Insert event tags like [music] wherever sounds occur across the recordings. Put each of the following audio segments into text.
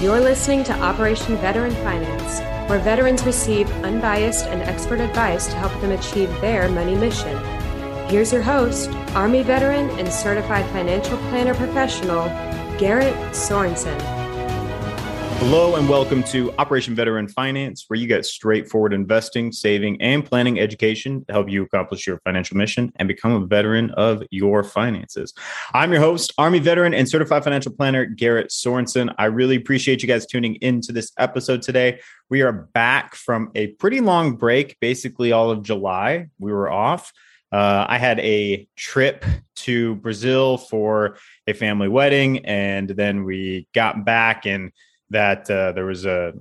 You're listening to Operation Veteran Finance, where veterans receive unbiased and expert advice to help them achieve their money mission. Here's your host, Army veteran and certified financial planner professional, Garrett Sorensen. Hello and welcome to Operation Veteran Finance, where you get straightforward investing, saving, and planning education to help you accomplish your financial mission and become a veteran of your finances. I'm your host, Army veteran and certified financial planner, Garrett Sorensen. I really appreciate you guys tuning into this episode today. We are back from a pretty long break, basically all of July. We were off. Uh, I had a trip to Brazil for a family wedding, and then we got back and that uh, there was a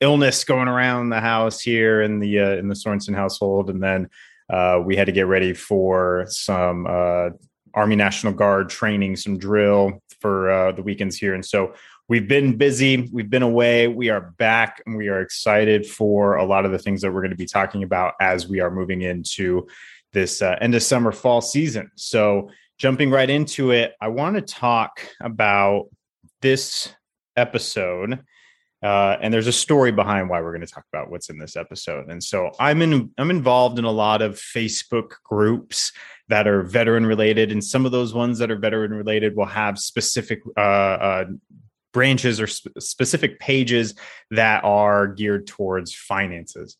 illness going around the house here in the uh, in the Sorensen household, and then uh, we had to get ready for some uh, Army National Guard training, some drill for uh, the weekends here, and so we've been busy. We've been away. We are back, and we are excited for a lot of the things that we're going to be talking about as we are moving into this uh, end of summer fall season. So jumping right into it, I want to talk about this episode. Uh, and there's a story behind why we're going to talk about what's in this episode. And so I'm in I'm involved in a lot of Facebook groups that are veteran related, and some of those ones that are veteran related will have specific uh, uh, branches or sp- specific pages that are geared towards finances.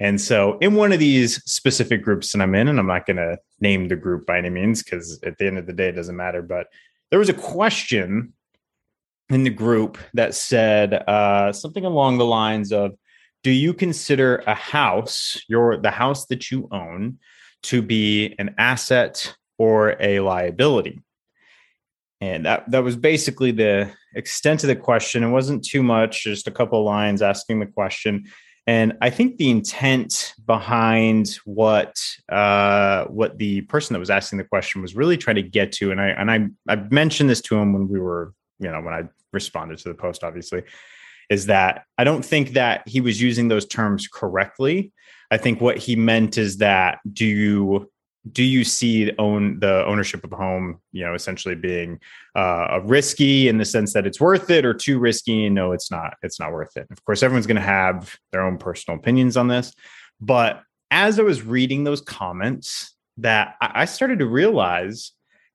And so, in one of these specific groups that I'm in, and I'm not going to name the group by any means because at the end of the day, it doesn't matter. But there was a question in the group that said uh, something along the lines of do you consider a house your the house that you own to be an asset or a liability? And that that was basically the extent of the question. It wasn't too much just a couple lines asking the question. And i think the intent behind what uh, what the person that was asking the question was really trying to get to and i and i i mentioned this to him when we were you know when i responded to the post, obviously, is that I don't think that he was using those terms correctly. I think what he meant is that do you do you see own the ownership of a home, you know, essentially being uh, risky in the sense that it's worth it, or too risky? No, it's not. It's not worth it. Of course, everyone's going to have their own personal opinions on this, but as I was reading those comments, that I started to realize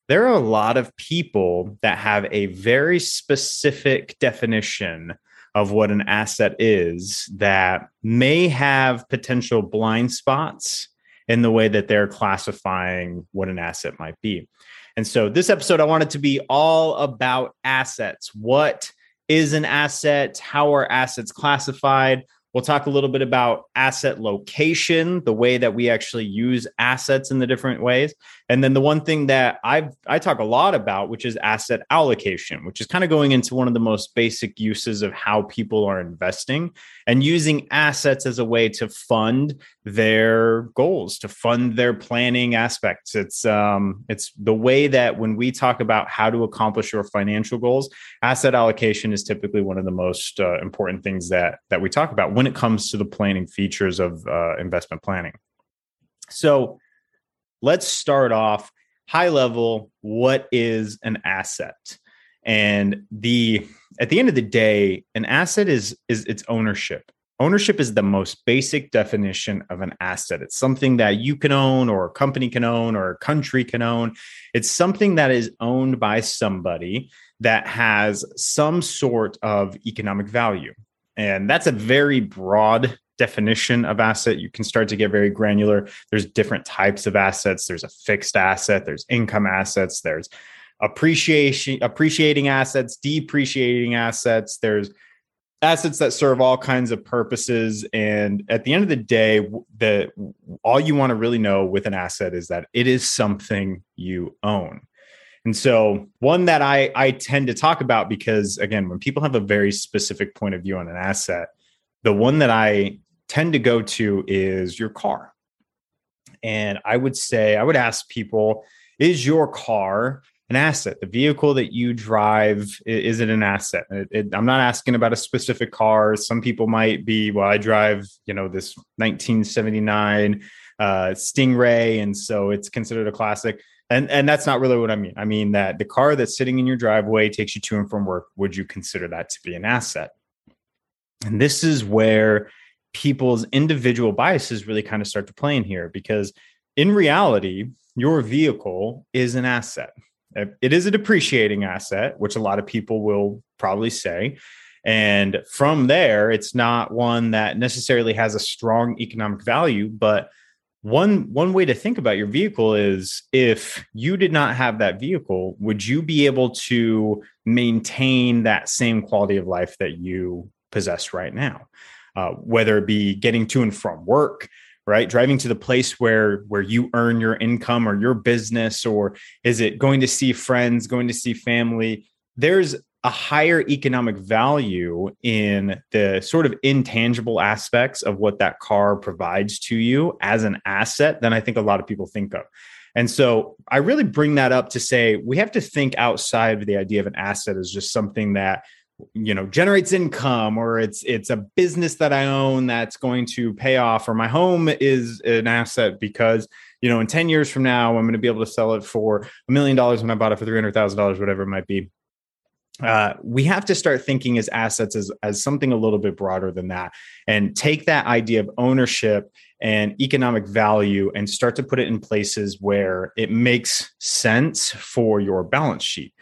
there are a lot of people that have a very specific definition of what an asset is that may have potential blind spots in the way that they're classifying what an asset might be. And so, this episode, I wanted to be all about assets. What is an asset? How are assets classified? We'll talk a little bit about asset location, the way that we actually use assets in the different ways. And then the one thing that I I talk a lot about, which is asset allocation, which is kind of going into one of the most basic uses of how people are investing and using assets as a way to fund their goals, to fund their planning aspects. It's um it's the way that when we talk about how to accomplish your financial goals, asset allocation is typically one of the most uh, important things that that we talk about when it comes to the planning features of uh, investment planning. So let's start off high level. What is an asset? And the at the end of the day, an asset is is its ownership. Ownership is the most basic definition of an asset. It's something that you can own, or a company can own, or a country can own. It's something that is owned by somebody that has some sort of economic value. And that's a very broad definition of asset. You can start to get very granular. There's different types of assets. There's a fixed asset, there's income assets, there's appreciation appreciating assets, depreciating assets, there's assets that serve all kinds of purposes and at the end of the day the all you want to really know with an asset is that it is something you own and so one that I I tend to talk about because again, when people have a very specific point of view on an asset, the one that I tend to go to is your car. And I would say I would ask people, is your car an asset? The vehicle that you drive is it an asset? It, it, I'm not asking about a specific car. Some people might be, well, I drive, you know, this 1979 uh, Stingray, and so it's considered a classic And and that's not really what I mean. I mean that the car that's sitting in your driveway takes you to and from work. Would you consider that to be an asset? And this is where people's individual biases really kind of start to play in here because in reality, your vehicle is an asset. It is a depreciating asset, which a lot of people will probably say. And from there, it's not one that necessarily has a strong economic value, but one one way to think about your vehicle is if you did not have that vehicle would you be able to maintain that same quality of life that you possess right now uh, whether it be getting to and from work right driving to the place where where you earn your income or your business or is it going to see friends going to see family there's a higher economic value in the sort of intangible aspects of what that car provides to you as an asset than I think a lot of people think of. And so I really bring that up to say we have to think outside of the idea of an asset as just something that you know generates income or it's it's a business that I own that's going to pay off or my home is an asset because you know in 10 years from now I'm going to be able to sell it for a million dollars when I bought it for $300,000 whatever it might be uh, we have to start thinking as assets as, as something a little bit broader than that and take that idea of ownership and economic value and start to put it in places where it makes sense for your balance sheet.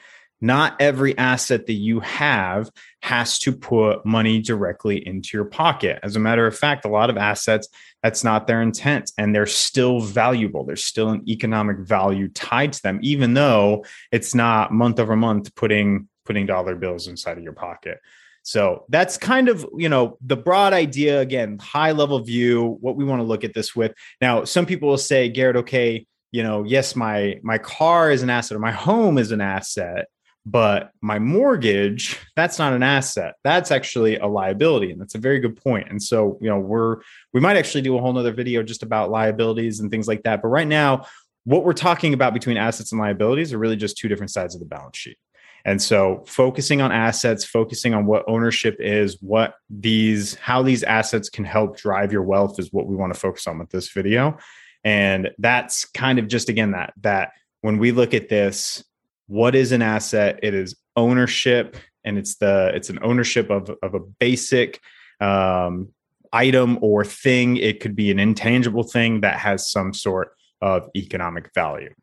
Not every asset that you have has to put money directly into your pocket. As a matter of fact, a lot of assets, that's not their intent and they're still valuable. There's still an economic value tied to them, even though it's not month over month putting putting dollar bills inside of your pocket. So that's kind of, you know, the broad idea again, high level view, what we want to look at this with. Now, some people will say, Garrett, okay, you know, yes, my my car is an asset or my home is an asset, but my mortgage, that's not an asset. That's actually a liability. And that's a very good point. And so, you know, we're we might actually do a whole nother video just about liabilities and things like that. But right now, what we're talking about between assets and liabilities are really just two different sides of the balance sheet. And so focusing on assets, focusing on what ownership is, what these, how these assets can help drive your wealth is what we want to focus on with this video. And that's kind of just again that, that when we look at this, what is an asset? It is ownership and it's the, it's an ownership of, of a basic, um, item or thing. It could be an intangible thing that has some sort of economic value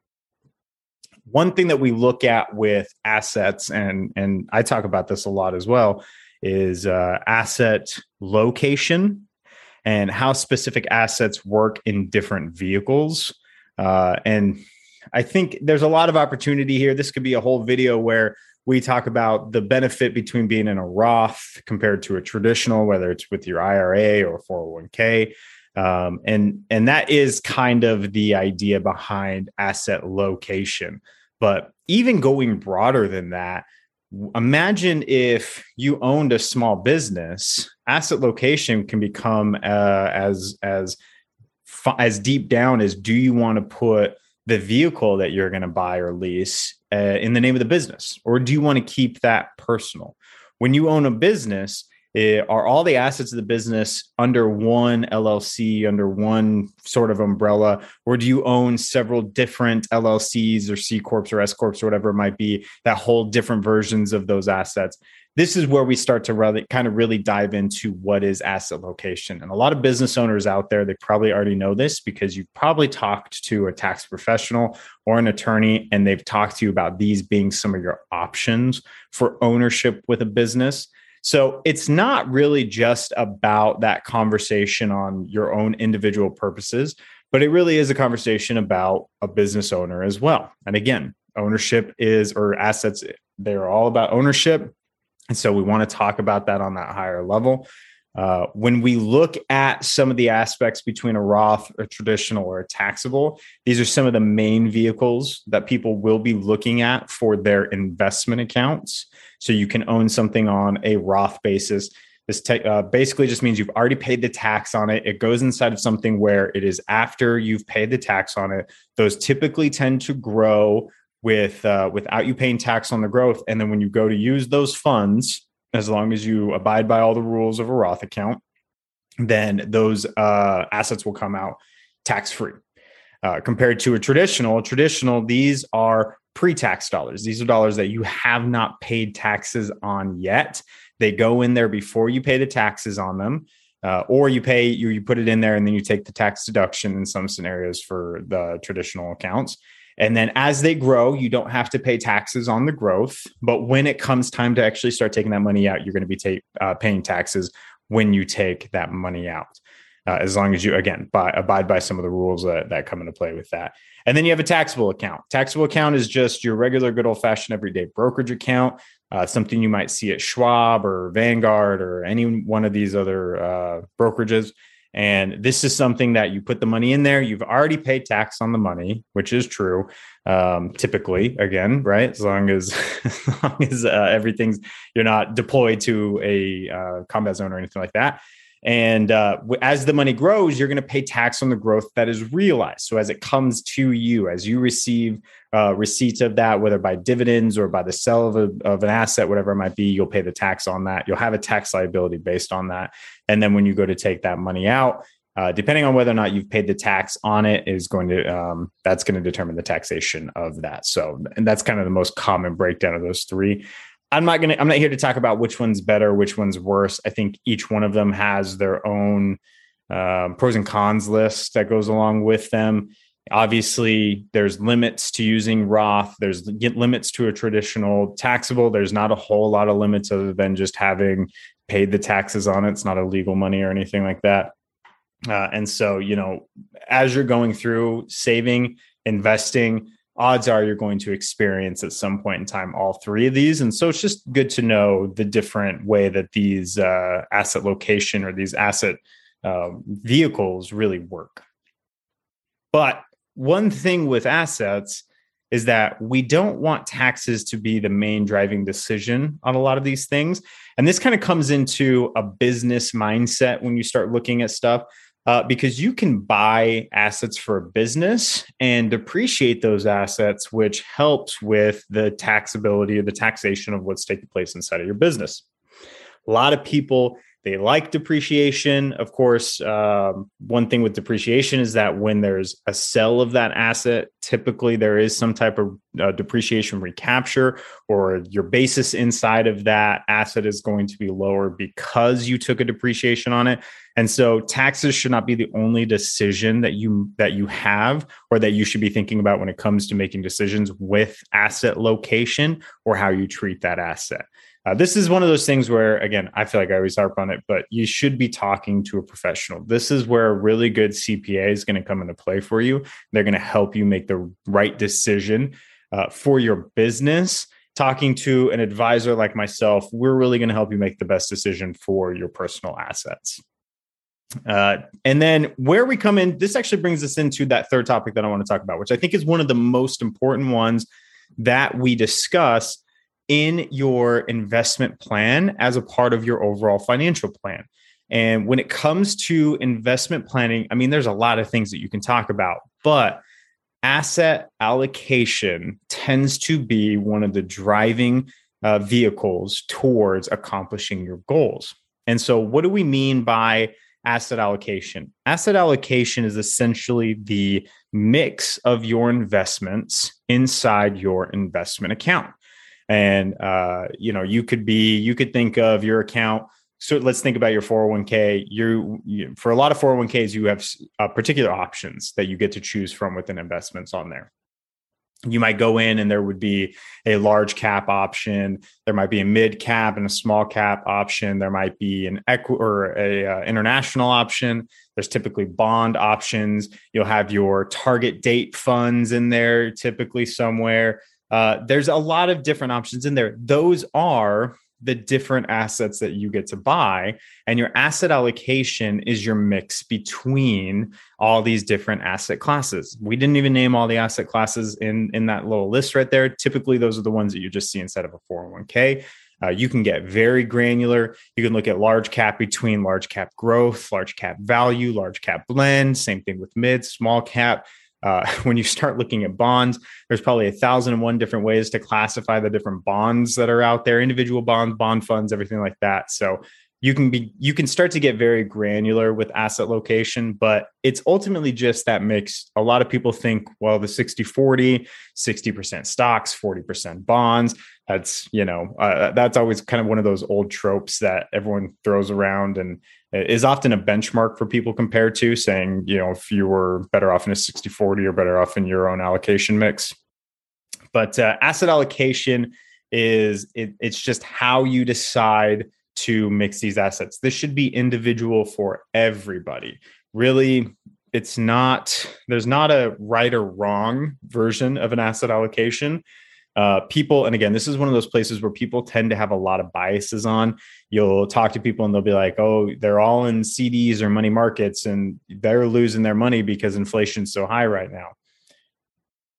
one thing that we look at with assets, and and I talk about this a lot as well, is uh, asset location and how specific assets work in different vehicles. Uh, and I think there's a lot of opportunity here. This could be a whole video where we talk about the benefit between being in a Roth compared to a traditional, whether it's with your IRA or 401k. Um, and and that is kind of the idea behind asset location. But even going broader than that, imagine if you owned a small business, asset location can become uh, as as as deep down as do you want to put the vehicle that you're going to buy or lease uh, in the name of the business, or do you want to keep that personal? When you own a business, it, are all the assets of the business under one LLC, under one sort of umbrella, or do you own several different LLCs or C corps or S corps or whatever it might be that hold different versions of those assets? This is where we start to really kind of really dive into what is asset location. And a lot of business owners out there, they probably already know this because you've probably talked to a tax professional or an attorney, and they've talked to you about these being some of your options for ownership with a business. So it's not really just about that conversation on your own individual purposes, but it really is a conversation about a business owner as well. And again, ownership is, or assets, they're all about ownership. And so we want to talk about that on that higher level. Uh, when we look at some of the aspects between a Roth, a traditional, or a taxable, these are some of the main vehicles that people will be looking at for their investment accounts. So you can own something on a Roth basis. This te- uh, basically just means you've already paid the tax on it. It goes inside of something where it is after you've paid the tax on it. Those typically tend to grow with uh, without you paying tax on the growth. And then when you go to use those funds, as long as you abide by all the rules of a Roth account, then those uh, assets will come out tax free. Uh, compared to a traditional, traditional, these are pre-tax dollars. These are dollars that you have not paid taxes on yet. They go in there before you pay the taxes on them. Uh, or you pay you, you put it in there and then you take the tax deduction in some scenarios for the traditional accounts and then as they grow you don't have to pay taxes on the growth but when it comes time to actually start taking that money out you're going to be uh, paying taxes when you take that money out uh, as long as you again by, abide by some of the rules that, that come into play with that and then you have a taxable account taxable account is just your regular good old fashioned everyday brokerage account uh, something you might see at Schwab or Vanguard or any one of these other uh, brokerages. And this is something that you put the money in there. You've already paid tax on the money, which is true. Um, typically, again, right? As long as, [laughs] as long as uh, everything's you're not deployed to a uh, combat zone or anything like that. And uh, as the money grows, you're going to pay tax on the growth that is realized. So as it comes to you, as you receive uh, receipts of that, whether by dividends or by the sale of, a, of an asset, whatever it might be, you'll pay the tax on that. You'll have a tax liability based on that. And then when you go to take that money out, uh, depending on whether or not you've paid the tax on it, is going to um, that's going to determine the taxation of that. So, and that's kind of the most common breakdown of those three. I'm not gonna. I'm not here to talk about which one's better, which one's worse. I think each one of them has their own uh, pros and cons list that goes along with them. Obviously, there's limits to using Roth. There's limits to a traditional taxable. There's not a whole lot of limits other than just having paid the taxes on it. It's not illegal money or anything like that. Uh, and so, you know, as you're going through saving, investing, odds are you're going to experience at some point in time all three of these. And so it's just good to know the different way that these uh, asset location or these asset uh, vehicles really work. But one thing with assets is that we don't want taxes to be the main driving decision on a lot of these things. And this kind of comes into a business mindset when you start looking at stuff uh, because you can buy assets for a business and depreciate those assets, which helps with the taxability or the taxation of what's taking place inside of your business. A lot of people they like depreciation. Of course, um, one thing with depreciation is that when there's a sell of that asset, typically there is some type of uh, depreciation recapture, or your basis inside of that asset is going to be lower because you took a depreciation on it. And so, taxes should not be the only decision that you that you have, or that you should be thinking about when it comes to making decisions with asset location or how you treat that asset. Uh, this is one of those things where, again, I feel like I always harp on it, but you should be talking to a professional. This is where a really good CPA is going to come into play for you. They're going to help you make the right decision uh, for your business. Talking to an advisor like myself, we're really going to help you make the best decision for your personal assets. Uh, and then where we come in, this actually brings us into that third topic that I want to talk about, which I think is one of the most important ones that we discuss in your investment plan as a part of your overall financial plan. And when it comes to investment planning, I mean, there's a lot of things that you can talk about, but asset allocation tends to be one of the driving uh, vehicles towards accomplishing your goals. And so, what do we mean by asset allocation? Asset allocation is essentially the mix of your investments inside your investment account and uh, you know you could be you could think of your account. So let's think about your 401k you, you for a lot of 401ks you have uh, particular options that you get to choose from within investments on there. You might go in and there would be a large cap option. There might be a mid cap and a small cap option. There might be an equi- or a uh, international option. There's typically bond options. You'll have your target date funds in there typically somewhere uh, there's a lot of different options in there. Those are the different assets that you get to buy. And your asset allocation is your mix between all these different asset classes. We didn't even name all the asset classes in, in that little list right there. Typically, those are the ones that you just see instead of a 401k. Uh, you can get very granular. You can look at large cap between large cap growth, large cap value, large cap blend. Same thing with mid, small cap uh, [laughs] when you start looking at bonds, there's probably a thousand and one different ways to classify the different bonds that are out there, individual bonds, bond funds, everything like that. So you can be you can start to get very granular with asset location but it's ultimately just that mix a lot of people think well the 60 40 60% stocks 40% bonds that's you know uh, that's always kind of one of those old tropes that everyone throws around and is often a benchmark for people compared to saying you know if you were better off in a 60 40 or better off in your own allocation mix but uh, asset allocation is it, it's just how you decide to mix these assets. This should be individual for everybody. Really, it's not, there's not a right or wrong version of an asset allocation. Uh, people, and again, this is one of those places where people tend to have a lot of biases on. You'll talk to people and they'll be like, oh, they're all in CDs or money markets and they're losing their money because inflation's so high right now.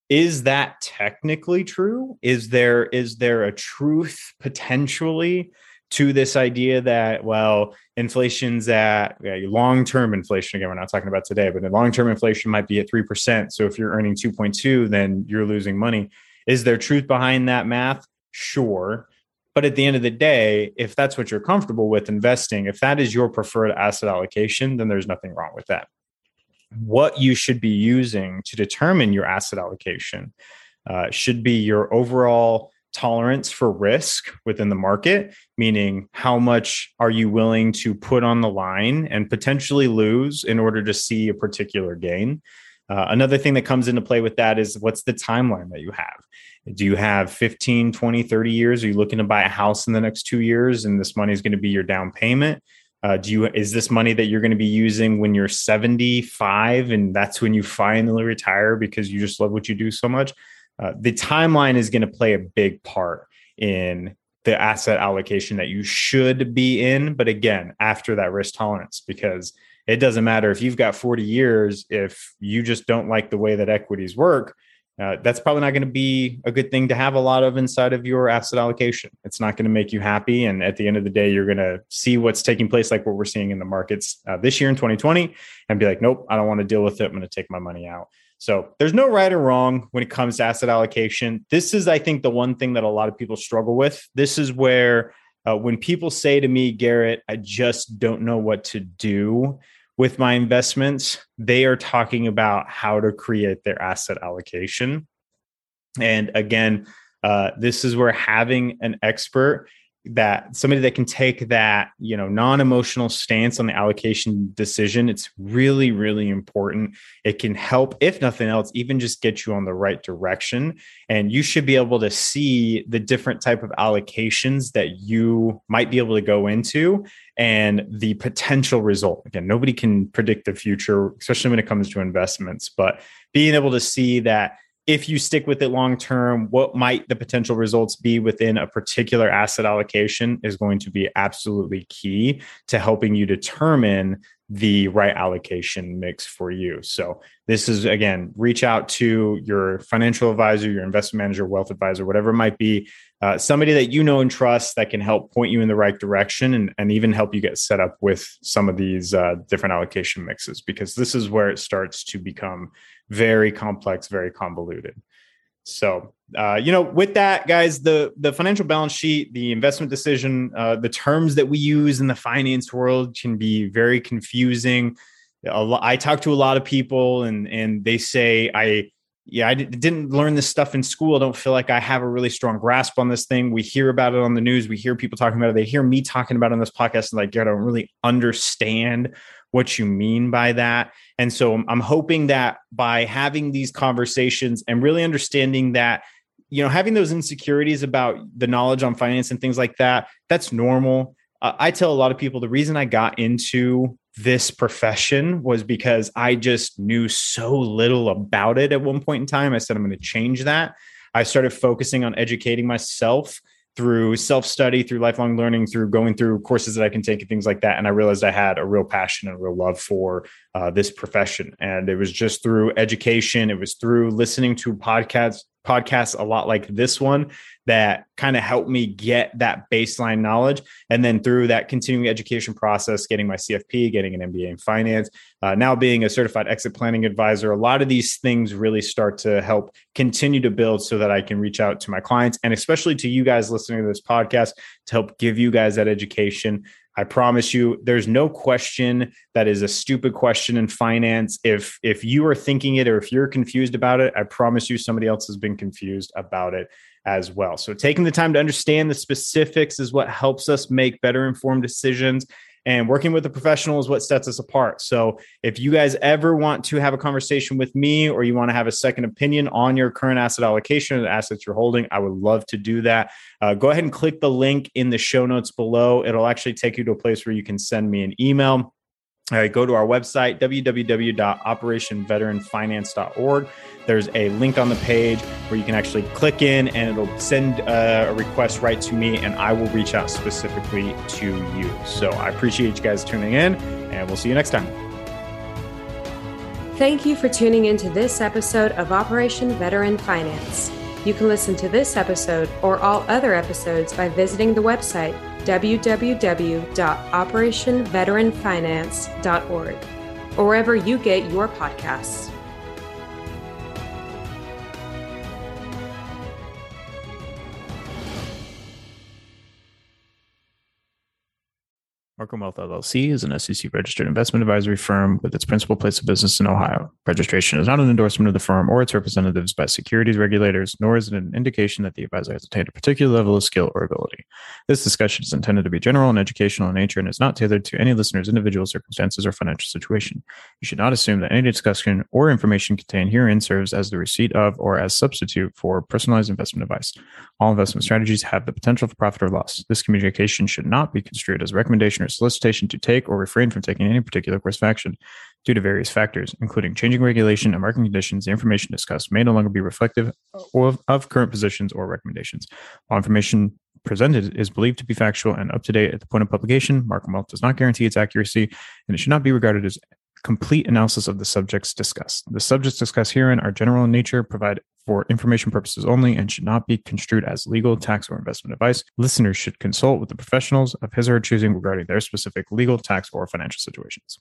Is that technically true? Is there is there a truth potentially to this idea that well inflation's at yeah, long-term inflation again we're not talking about today but the long-term inflation might be at 3% so if you're earning 2.2 then you're losing money is there truth behind that math? Sure. But at the end of the day if that's what you're comfortable with investing if that is your preferred asset allocation then there's nothing wrong with that. What you should be using to determine your asset allocation uh, should be your overall tolerance for risk within the market, meaning how much are you willing to put on the line and potentially lose in order to see a particular gain. Uh, another thing that comes into play with that is what's the timeline that you have? Do you have 15, 20, 30 years? Are you looking to buy a house in the next two years and this money is going to be your down payment? Uh, do you is this money that you're going to be using when you're 75 and that's when you finally retire because you just love what you do so much? Uh, the timeline is going to play a big part in the asset allocation that you should be in. But again, after that risk tolerance, because it doesn't matter if you've got 40 years, if you just don't like the way that equities work, uh, that's probably not going to be a good thing to have a lot of inside of your asset allocation. It's not going to make you happy. And at the end of the day, you're going to see what's taking place, like what we're seeing in the markets uh, this year in 2020, and be like, nope, I don't want to deal with it. I'm going to take my money out. So there's no right or wrong when it comes to asset allocation. This is, I think, the one thing that a lot of people struggle with. This is where uh, when people say to me, Garrett, I just don't know what to do with my investments, they are talking about how to create their asset allocation. And again, uh, this is where having an expert that somebody that can take that you know non-emotional stance on the allocation decision it's really really important. It can help if nothing else even just get you on the right direction. And you should be able to see the different type of allocations that you might be able to go into and the potential result. Again nobody can predict the future especially when it comes to investments but being able to see that if you stick with it long term, what might the potential results be within a particular asset allocation is going to be absolutely key to helping you determine the right allocation mix for you. So, this is again, reach out to your financial advisor, your investment manager, wealth advisor, whatever it might be, uh, somebody that you know and trust that can help point you in the right direction and, and even help you get set up with some of these uh, different allocation mixes, because this is where it starts to become very complex, very convoluted. So, uh, you know, with that, guys, the the financial balance sheet, the investment decision, uh, the terms that we use in the finance world can be very confusing. I talk to a lot of people, and and they say, "I, yeah, I didn't learn this stuff in school. I don't feel like I have a really strong grasp on this thing. We hear about it on the news. We hear people talking about it. They hear me talking about it on this podcast, and like, I don't really understand what you mean by that. And so I'm hoping that by having these conversations and really understanding that, you know, having those insecurities about the knowledge on finance and things like that, that's normal. Uh, I tell a lot of people the reason I got into this profession was because I just knew so little about it at one point in time. I said, I'm going to change that. I started focusing on educating myself through self study, through lifelong learning, through going through courses that I can take and things like that. And I realized I had a real passion and a real love for uh, this profession. And it was just through education, it was through listening to podcasts, podcasts a lot like this one that kind of helped me get that baseline knowledge. And then through that continuing education process, getting my CFP, getting an MBA in finance, uh, now being a certified exit planning advisor, a lot of these things really start to help continue to build so that I can reach out to my clients and especially to you guys listening to this podcast to help give you guys that education. I promise you, there's no question that is a stupid question in finance. If if you are thinking it or if you're confused about it, I promise you somebody else has been confused about it as well. So taking the time to understand the specifics is what helps us make better informed decisions and working with a professional is what sets us apart. So if you guys ever want to have a conversation with me or you want to have a second opinion on your current asset allocation or the assets you're holding, I would love to do that. Uh, go ahead and click the link in the show notes below. It'll actually take you to a place where you can send me an email. All right, go to our website, www.operationveteranfinance.org. There's a link on the page where you can actually click in and it'll send uh, a request right to me, and I will reach out specifically to you. So I appreciate you guys tuning in, and we'll see you next time. Thank you for tuning into this episode of Operation Veteran Finance. You can listen to this episode or all other episodes by visiting the website www.operationveteranfinance.org or wherever you get your podcasts. Markham Wealth LLC is an SEC registered investment advisory firm with its principal place of business in Ohio. Registration is not an endorsement of the firm or its representatives by securities regulators, nor is it an indication that the advisor has attained a particular level of skill or ability. This discussion is intended to be general and educational in nature and is not tailored to any listener's individual circumstances or financial situation. You should not assume that any discussion or information contained herein serves as the receipt of or as substitute for personalized investment advice. All investment strategies have the potential for profit or loss. This communication should not be construed as a recommendation or solicitation to take or refrain from taking any particular course of action due to various factors, including changing regulation and market conditions. The information discussed may no longer be reflective of, of current positions or recommendations. All information presented is believed to be factual and up to date at the point of publication. Markham Wealth does not guarantee its accuracy, and it should not be regarded as complete analysis of the subjects discussed. The subjects discussed herein are general in nature, provide for information purposes only, and should not be construed as legal, tax, or investment advice. Listeners should consult with the professionals of his or her choosing regarding their specific legal, tax, or financial situations.